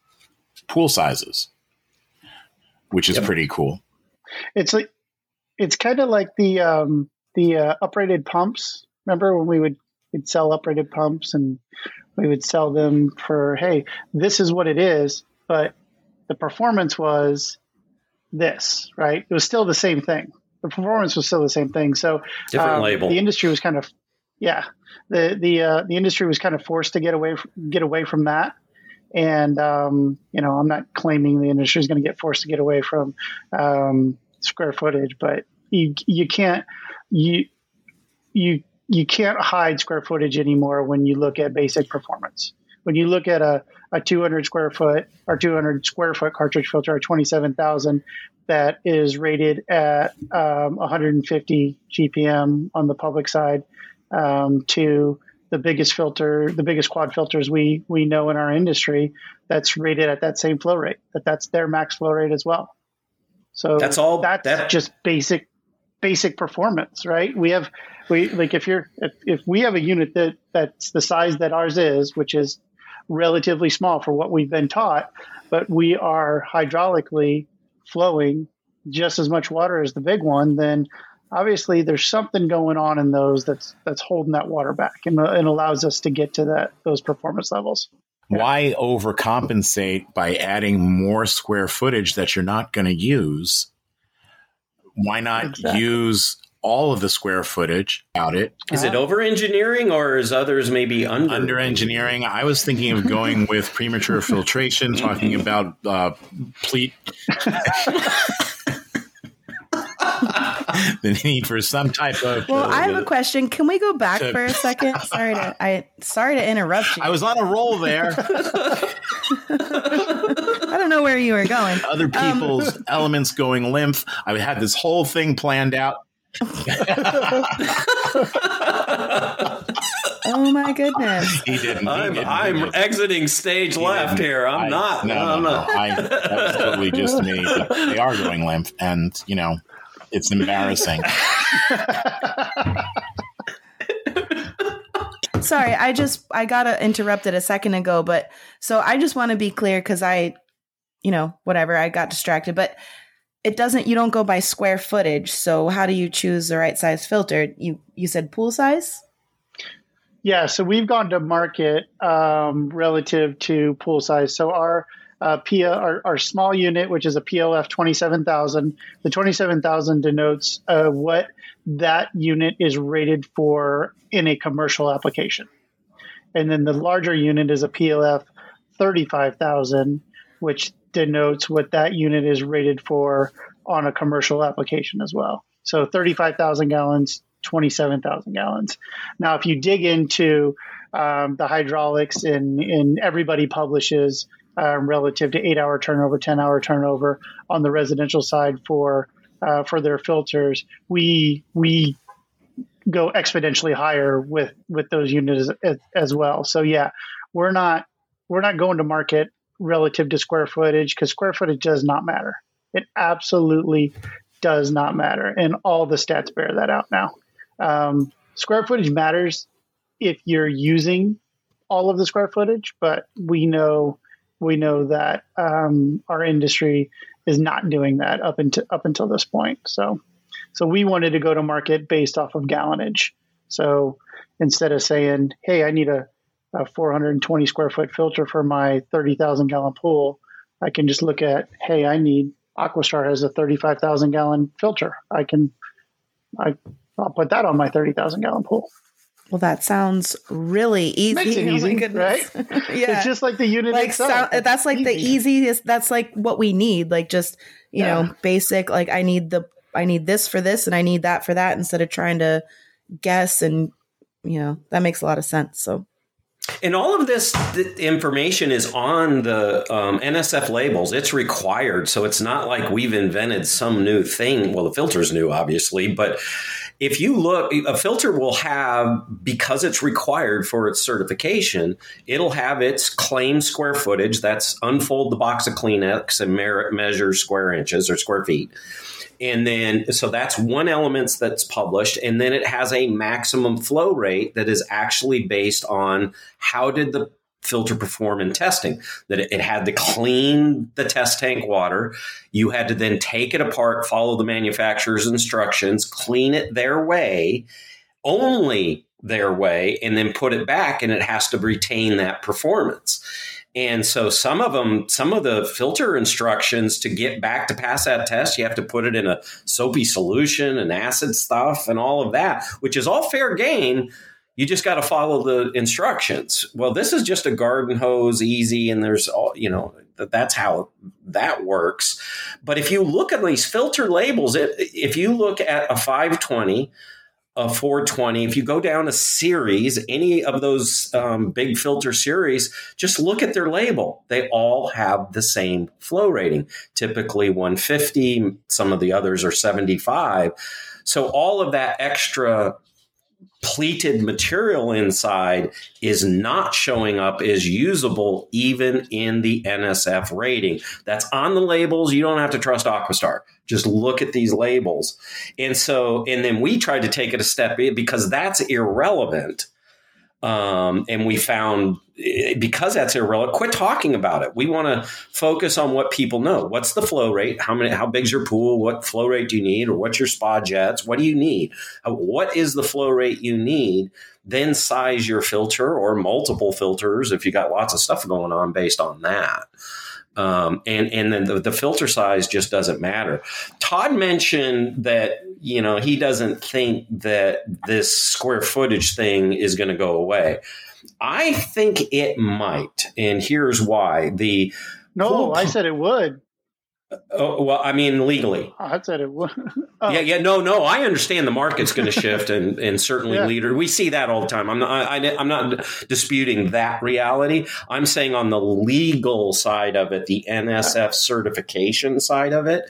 pool sizes, which is yep. pretty cool. It's like it's kind of like the um, the uh, uprated pumps. Remember when we would we'd sell uprated pumps and we would sell them for hey, this is what it is, but the performance was this, right? It was still the same thing. The performance was still the same thing. So different um, label. The industry was kind of yeah. The the uh, the industry was kind of forced to get away from, get away from that. And um, you know, I'm not claiming the industry is going to get forced to get away from um, square footage, but you you can't you you you can't hide square footage anymore when you look at basic performance. When you look at a, a 200 square foot or 200 square foot cartridge filter or 27,000 that is rated at um, 150 GPM on the public side um, to the biggest filter, the biggest quad filters we we know in our industry that's rated at that same flow rate. That that's their max flow rate as well. So that's all. That's that, just basic basic performance, right? We have we like if you're if, if we have a unit that that's the size that ours is, which is relatively small for what we've been taught, but we are hydraulically flowing just as much water as the big one, then obviously there's something going on in those that's that's holding that water back and, and allows us to get to that those performance levels. Why overcompensate by adding more square footage that you're not going to use why not exactly. use all of the square footage out it. Is it over engineering or is others maybe under under engineering? I was thinking of going with premature filtration, talking about uh, pleat. the need for some type of. Well, I have a question. Can we go back to, for a second? Sorry to I sorry to interrupt you. I was on a roll there. I don't know where you were going. Other um, people's um, elements going lymph. I had this whole thing planned out. oh my goodness! He didn't. He I'm, didn't, I'm didn't. exiting stage he left didn't. here. I'm I, not. No, no, no. no. I, that was totally just me. they are going lymph, and you know, it's embarrassing. Sorry, I just I got interrupted a second ago, but so I just want to be clear because I, you know, whatever I got distracted, but it doesn't. You don't go by square footage. So how do you choose the right size filter? You you said pool size. Yeah, so we've gone to market um, relative to pool size. So our uh, our, our small unit, which is a PLF 27,000, the 27,000 denotes uh, what that unit is rated for in a commercial application. And then the larger unit is a PLF 35,000, which denotes what that unit is rated for on a commercial application as well. So 35,000 gallons, 27,000 gallons. Now, if you dig into um, the hydraulics and, and everybody publishes um, relative to eight hour turnover, 10 hour turnover on the residential side for uh, for their filters, we we go exponentially higher with with those units as, as well. So yeah, we're not we're not going to market relative to square footage because square footage does not matter. It absolutely does not matter, and all the stats bear that out now. Um, square footage matters if you're using all of the square footage, but we know we know that um, our industry is not doing that up until up until this point. So, so we wanted to go to market based off of gallonage. So instead of saying, "Hey, I need a, a 420 square foot filter for my 30,000 gallon pool," I can just look at, "Hey, I need Aquastar has a 35,000 gallon filter. I can, I, I'll put that on my 30,000 gallon pool." Well, that sounds really easy. Makes it Oh easy, goodness. right? yeah. It's just like the unit like itself. sound, that's like the easiest that's like what we need like just you Yeah. know basic like i need the i need this for this and i need that for that instead of trying to guess and you know that makes a lot of sense so And all of this th- information is on the um, NSF labels. It's required. So it's not like we've invented some new thing. Well, the filter's new, obviously, but if you look, a filter will have, because it's required for its certification, it'll have its claim square footage. That's unfold the box of Kleenex and measure, square inches or square feet. And then, so that's one element that's published. And then it has a maximum flow rate that is actually based on how did the filter perform in testing that it, it had to clean the test tank water. You had to then take it apart follow the manufacturer's instructions clean it their way only their way and then put it back and it has to retain that performance. And so some of them some of the filter instructions to get back to pass that test you have to put it in a soapy solution and acid stuff and all of that which is all fair game you just got to follow the instructions. Well, this is just a garden hose, easy, and there's all you know. That that's how that works. But if you look at these filter labels, it, if you look at a 520, a 420, if you go down a series, any of those um, big filter series, just look at their label. They all have the same flow rating, typically 150. Some of the others are 75. So all of that extra pleated material inside is not showing up as usable even in the NSF rating. That's on the labels. You don't have to trust Aquastar. Just look at these labels. And so, and then we tried to take it a step because that's irrelevant. Um, and we found eh, because that's irrelevant, quit talking about it. We want to focus on what people know. What's the flow rate? How many? How big's your pool? What flow rate do you need? Or what's your spa jets? What do you need? Uh, What is the flow rate you need? Then size your filter or multiple filters if you got lots of stuff going on based on that. Um, and and then the, the filter size just doesn't matter. Todd mentioned that you know he doesn't think that this square footage thing is going to go away. I think it might, and here's why. The No, I said it would. Oh, well, I mean legally. Oh, I said it would. Oh, Yeah, yeah, no, no. I understand the market's going to shift, and and certainly Yeah. leader. We see that all the time. I'm not. I, I'm not disputing that reality. I'm saying on the legal side of it, the NSF certification side of it,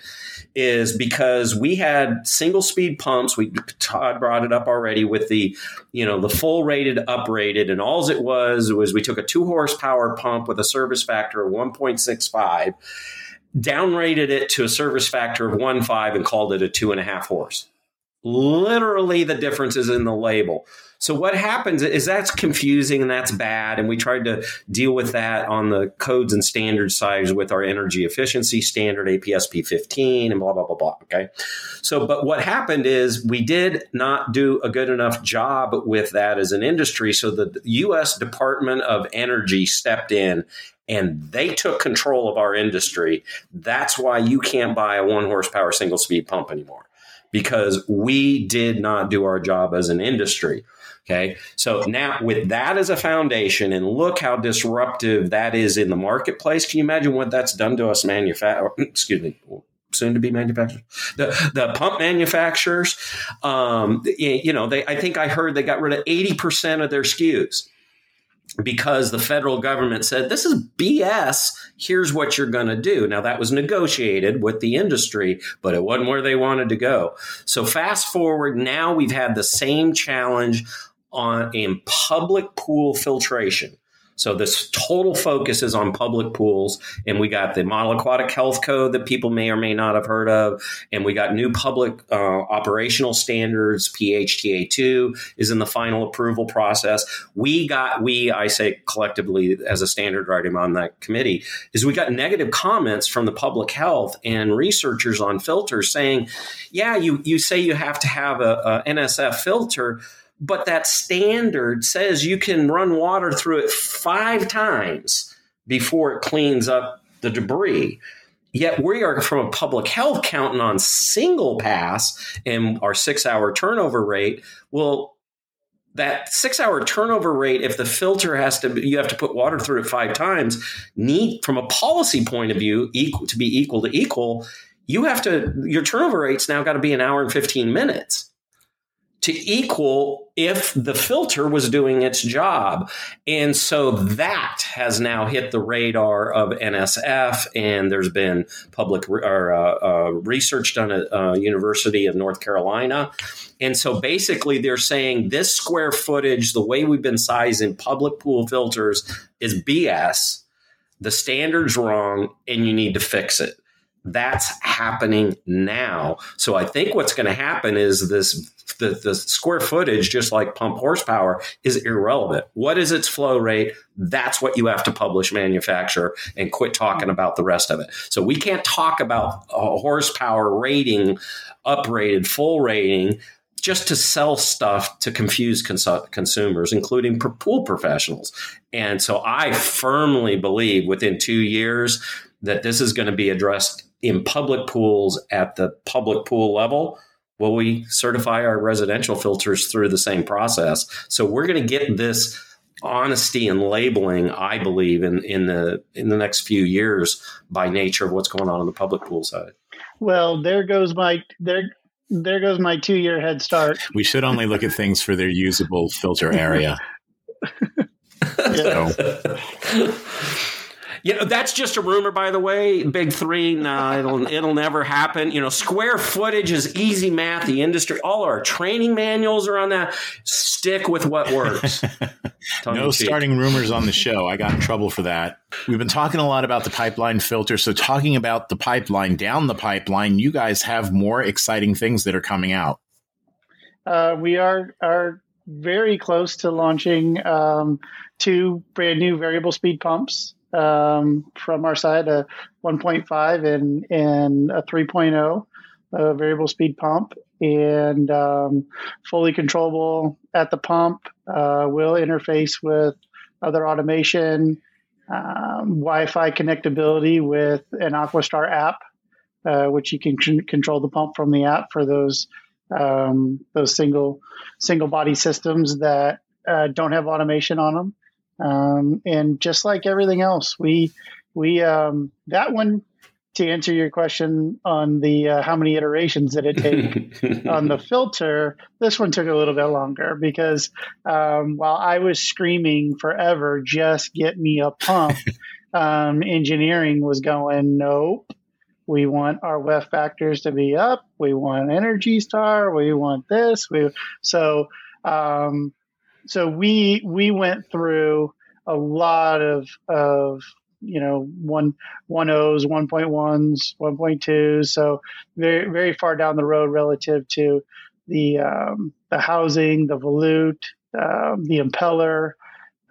is because we had single speed pumps. We Todd brought it up already with the, you know, the full rated, uprated, and all it was was we took a two horsepower pump with a service factor of 1.65 downrated it to a service factor of one five and called it a two and a half horse. Literally, the difference is in the label. So what happens is that's confusing and that's bad. And we tried to deal with that on the codes and standards side with our energy efficiency standard, APSP 15 and blah, blah, blah, blah. Okay. So, but what happened is we did not do a good enough job with that as an industry. So the U.S. Department of Energy stepped in and they took control of our industry. That's why you can't buy a one horsepower single speed pump anymore because we did not do our job as an industry. Okay. So now with that as a foundation and look how disruptive that is in the marketplace. Can you imagine what that's done to us manufacturers? Excuse me. Soon to be manufacturers, the the pump manufacturers, um, you know, they. I think I heard they got rid of eighty percent of their SKUs because the federal government said this is BS. Here's what you're going to do. Now that was negotiated with the industry, but it wasn't where they wanted to go. So fast forward, now we've had the same challenge on in public pool filtration. So this total focus is on public pools, and we got the Model Aquatic Health Code that people may or may not have heard of, and we got new public uh, operational standards. PHTA two is in the final approval process. We got we I say collectively as a standard writing on that committee is we got negative comments from the public health and researchers on filters saying, yeah, you you say you have to have a, a NSF filter but that standard says you can run water through it five times before it cleans up the debris. Yet we are from a public health counting on single pass and our six hour turnover rate. Well, that six hour turnover rate, if the filter has to, you have to put water through it five times, need from a policy point of view, equal to be equal to equal, you have to, your turnover rate's now got to be an hour and 15 minutes to equal if the filter was doing its job. And so that has now hit the radar of NSF, and there's been public or, uh, uh, research done at uh, University of North Carolina. And so basically, they're saying this square footage, the way we've been sizing public pool filters, is BS. The standard's wrong, and you need to fix it that's happening now. So I think what's going to happen is this the, the square footage, just like pump horsepower, is irrelevant. What is its flow rate? That's what you have to publish manufacture, and quit talking about the rest of it. So we can't talk about a horsepower rating, uprated, full rating just to sell stuff to confuse cons- consumers, including pool professionals. And so I firmly believe within two years that this is going to be addressed in public pools at the public pool level well we certify our residential filters through the same process. So we're going to get this honesty and labeling i believe in, in the in the next few years by nature of what's going on on the public pool side. Well there goes my there there goes my two year head start. We should only look at things for their usable filter area. So. You know, that's just a rumor, by the way. Big three, nah, it'll it'll never happen. You know, square footage is easy math. The industry, all our training manuals are on that. Stick with what works. no starting rumors on the show. I got in trouble for that. We've been talking a lot about the pipeline filter. So, talking about the pipeline down the pipeline, you guys have more exciting things that are coming out. Uh, we are are very close to launching um, two brand new variable speed pumps um, from our side, a 1.5 and, and a 3.0 uh, variable speed pump and um, fully controllable at the pump. Uh, will interface with other automation, um, Wi-Fi connectability with an Aquastar app, uh, which you can c- control the pump from the app for those um, those single single body systems that uh, don't have automation on them. Um, and just like everything else, we we um, that one to answer your question on the uh, how many iterations did it take on the filter, this one took a little bit longer because um, while I was screaming forever, just get me a pump, um, engineering was going, nope. We want our WEF factors to be up. We want Energy Star. We want this. We so um, so we we went through a lot of of you know one one O's, one point ones, one point twos. So very very far down the road relative to the um, the housing, the volute, um, the impeller,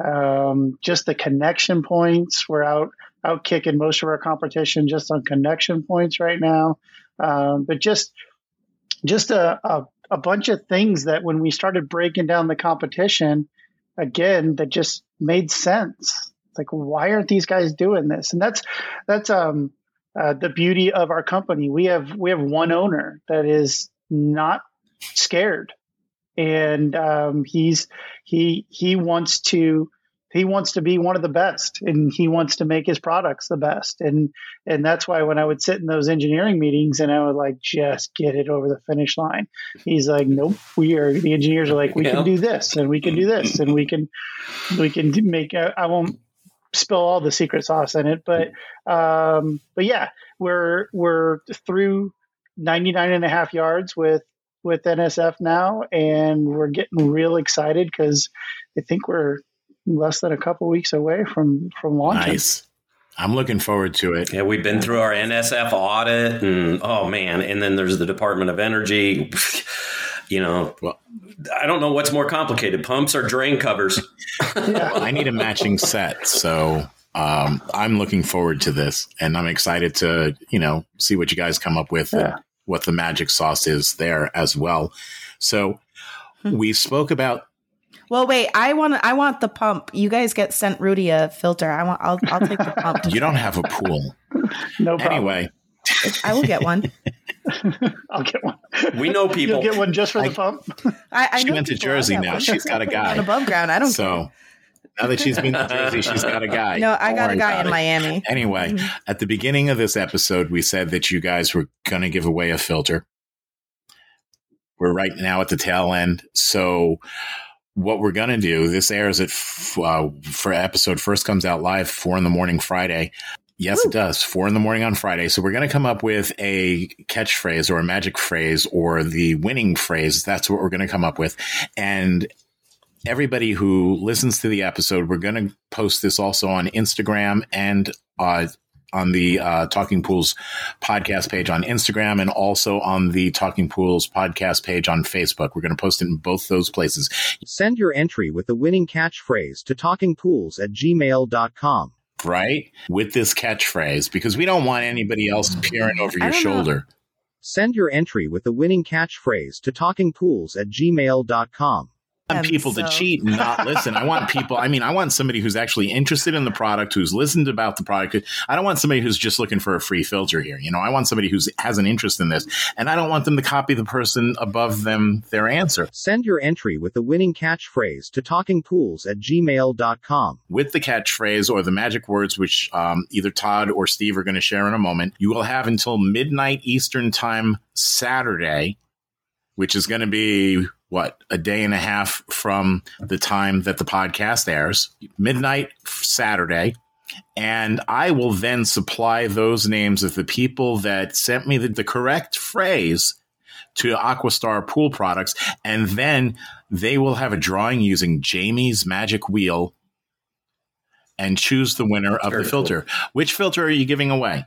um, just the connection points. We're out out kicking most of our competition just on connection points right now. Um, but just just a, a, a bunch of things that when we started breaking down the competition, again, that just made sense. It's like, why aren't these guys doing this? And that's that's um, uh, the beauty of our company. We have we have one owner that is not scared, and um, he's he he wants to he wants to be one of the best and he wants to make his products the best and and that's why when i would sit in those engineering meetings and i would like just get it over the finish line he's like nope we are the engineers are like we yeah. can do this and we can do this and we can we can make uh, i won't spill all the secret sauce in it but um but yeah we're we're through 99 and a half yards with with nsf now and we're getting real excited because i think we're less than a couple weeks away from from launching. Nice. I'm looking forward to it. Yeah, we've been through our NSF audit, and oh man, and then there's the Department of Energy. you know, well, I don't know what's more complicated: pumps or drain covers. yeah. I need a matching set, so um, I'm looking forward to this, and I'm excited to you know see what you guys come up with, yeah. and what the magic sauce is there as well. So we spoke about well, wait. I want. I want the pump. You guys get sent Rudy a filter. I want. I'll. I'll take the pump. you don't have a pool. no problem. Anyway, I will get one. I'll get one. We know people. You'll get one just for I, the pump. I, I she went to Jersey now. She's got a guy above ground. I don't. So. Care. Now that she's been to Jersey, she's got a guy. No, I got a guy in it. Miami. Anyway, mm-hmm. at the beginning of this episode, we said that you guys were going to give away a filter. We're right now at the tail end. So what we're going to do, this airs at, uh, for episode first comes out live four in the morning Friday. Yes, Woo. it does. Four in the morning on Friday. So we're going to come up with a catchphrase or a magic phrase or the winning phrase. That's what we're going to come up with. And everybody who listens to the episode, we're going to post this also on Instagram and uh, on the uh, Talking Pools podcast page on Instagram and also on the Talking Pools podcast page on Facebook. We're going to post it in both those places. Send your entry with the winning catchphrase to talkingpools at gmail.com. Right? With this catchphrase, because we don't want anybody else peering over your shoulder. Know. Send your entry with the winning catchphrase to talkingpools at gmail.com want people so. to cheat and not listen. I want people. I mean, I want somebody who's actually interested in the product, who's listened about the product. I don't want somebody who's just looking for a free filter here. You know, I want somebody who has an interest in this, and I don't want them to copy the person above them their answer. Send your entry with the winning catchphrase to talkingpools at gmail.com. With the catchphrase or the magic words, which um, either Todd or Steve are going to share in a moment, you will have until midnight Eastern time Saturday, which is going to be what a day and a half from the time that the podcast airs, midnight Saturday. And I will then supply those names of the people that sent me the, the correct phrase to Aquastar Pool Products. And then they will have a drawing using Jamie's Magic Wheel and choose the winner of Very the filter. Cool. Which filter are you giving away?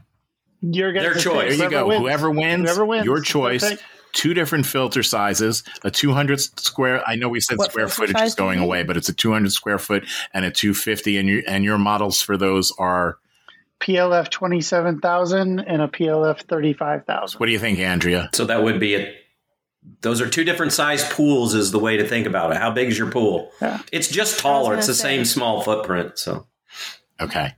Your Their choice. There you go. Wins. Whoever wins, Whoever wins, your choice. Okay two different filter sizes, a 200 square. I know we said what square footage is going away, but it's a 200 square foot and a 250. And your and your models for those are PLF 27,000 and a PLF 35,000. What do you think, Andrea? So that would be it. Those are two different size pools, is the way to think about it. How big is your pool? Yeah. It's just taller. It's the say. same small footprint. So, okay.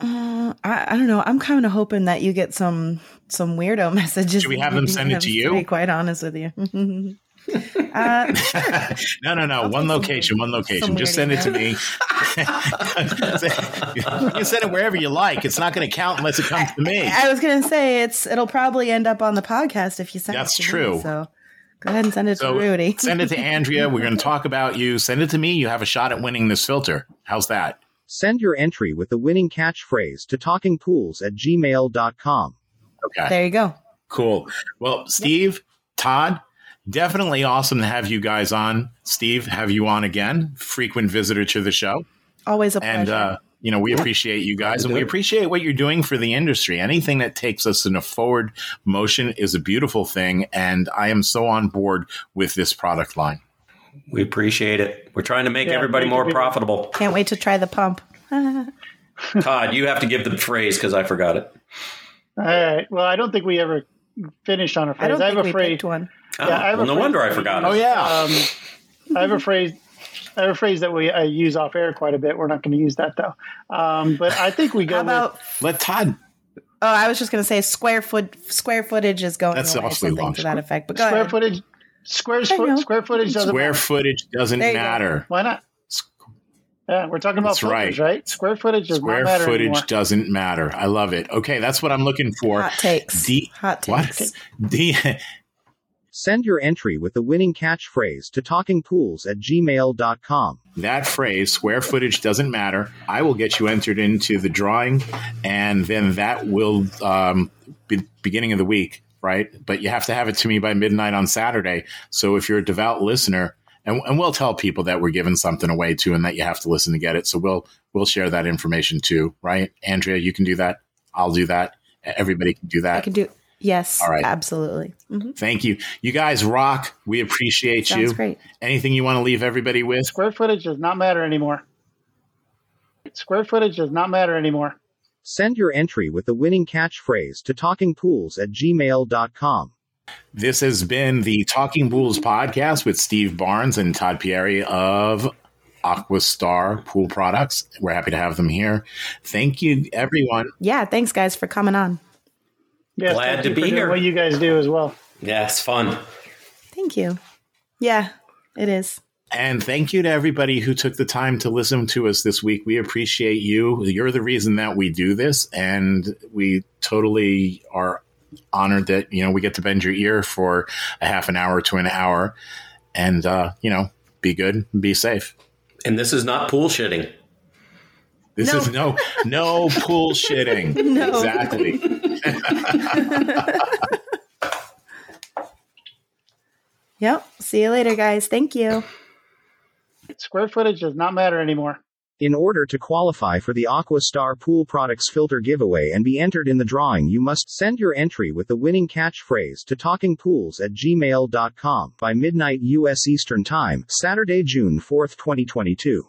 Uh, I, I don't know. I'm kind of hoping that you get some some weirdo messages. Do we have them send it to you? To be quite honest with you. uh, no, no, no. One location, one location. Just send it to me. you can send it wherever you like. It's not going to count unless it comes to me. I, I was going to say it's. It'll probably end up on the podcast if you send. That's it to true. Me, so go ahead and send it so to Rudy. send it to Andrea. We're going to talk about you. Send it to me. You have a shot at winning this filter. How's that? Send your entry with the winning catchphrase to talkingpools at gmail.com. Okay. There you go. Cool. Well, Steve, yep. Todd, definitely awesome to have you guys on. Steve, have you on again. Frequent visitor to the show. Always a pleasure. And uh, you know, we appreciate you guys and we appreciate what you're doing for the industry. Anything that takes us in a forward motion is a beautiful thing. And I am so on board with this product line. We appreciate it. We're trying to make Yeah, everybody more people. profitable. Can't wait to try the pump. Todd, you have to give the phrase because I forgot it. All right. Well, I don't think we ever finished on a phrase. I don't have think a we phrase. one. Oh, Yeah, I have well, a no phrase wonder I that we forgot Oh, yeah. Um, I have a phrase. I have a phrase that we I use off air quite a bit. We're not going to use that though. Um, but I think we go How about? Let Todd. Oh, I was just going to say square foot square footage is going That's away, awfully something long. to that effect. But go square ahead. footage. Square foot, square footage doesn't Square matter. footage doesn't There you go. matter. Why not? Yeah, we're talking about That's filters, right. right. Square footage does Square not matter footage anymore. doesn't matter. I love it. Okay, that's what I'm looking for. Hot takes. D- Hot what? takes. D- Send your entry with the winning catchphrase to talkingpools at gmail.com. that phrase, square footage doesn't matter. I will get you entered into the drawing, and then that will um, be beginning of the week, right? But you have to have it to me by midnight on Saturday. So if you're a devout listener, and, and we'll tell people that we're giving something away too, and that you have to listen to get it. So we'll we'll share that information too, right? Andrea, you can do that. I'll do that. Everybody can do that. I can do. Yes. All right. Absolutely. Mhm. Thank you. You guys rock. We appreciate Sounds you. great. Anything you want to leave everybody with? Square footage does not matter anymore. Square footage does not matter anymore. Send your entry with the winning catchphrase to talkingpools at gmail.com. This has been the Talking Pools podcast with Steve Barnes and Todd Pieri of Aquastar Pool Products. We're happy to have them here. Thank you, everyone. Yeah. Thanks, guys, for coming on. Yes, Glad to be here. What you guys do as well. Yeah, it's fun. Thank you. Yeah, it is. And thank you to everybody who took the time to listen to us this week. We appreciate you. You're the reason that we do this, and we totally are honored that you know we get to bend your ear for a half an hour to an hour, and uh, you know, be good, be safe. And this is not pool shitting. This No. is no no pool shitting. No. Exactly. Yep. See you later, guys. Thank you. Square footage does not matter anymore. In order to qualify for the Aquastar Pool Products Filter giveaway and be entered in the drawing, you must send your entry with the winning catchphrase to talkingpools at gmail.com by midnight U.S. Eastern Time, Saturday, June 4, 2022.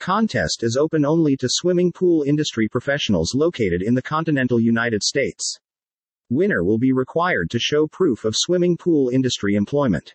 Contest is open only to swimming pool industry professionals located in the continental United States. Winner will be required to show proof of swimming pool industry employment.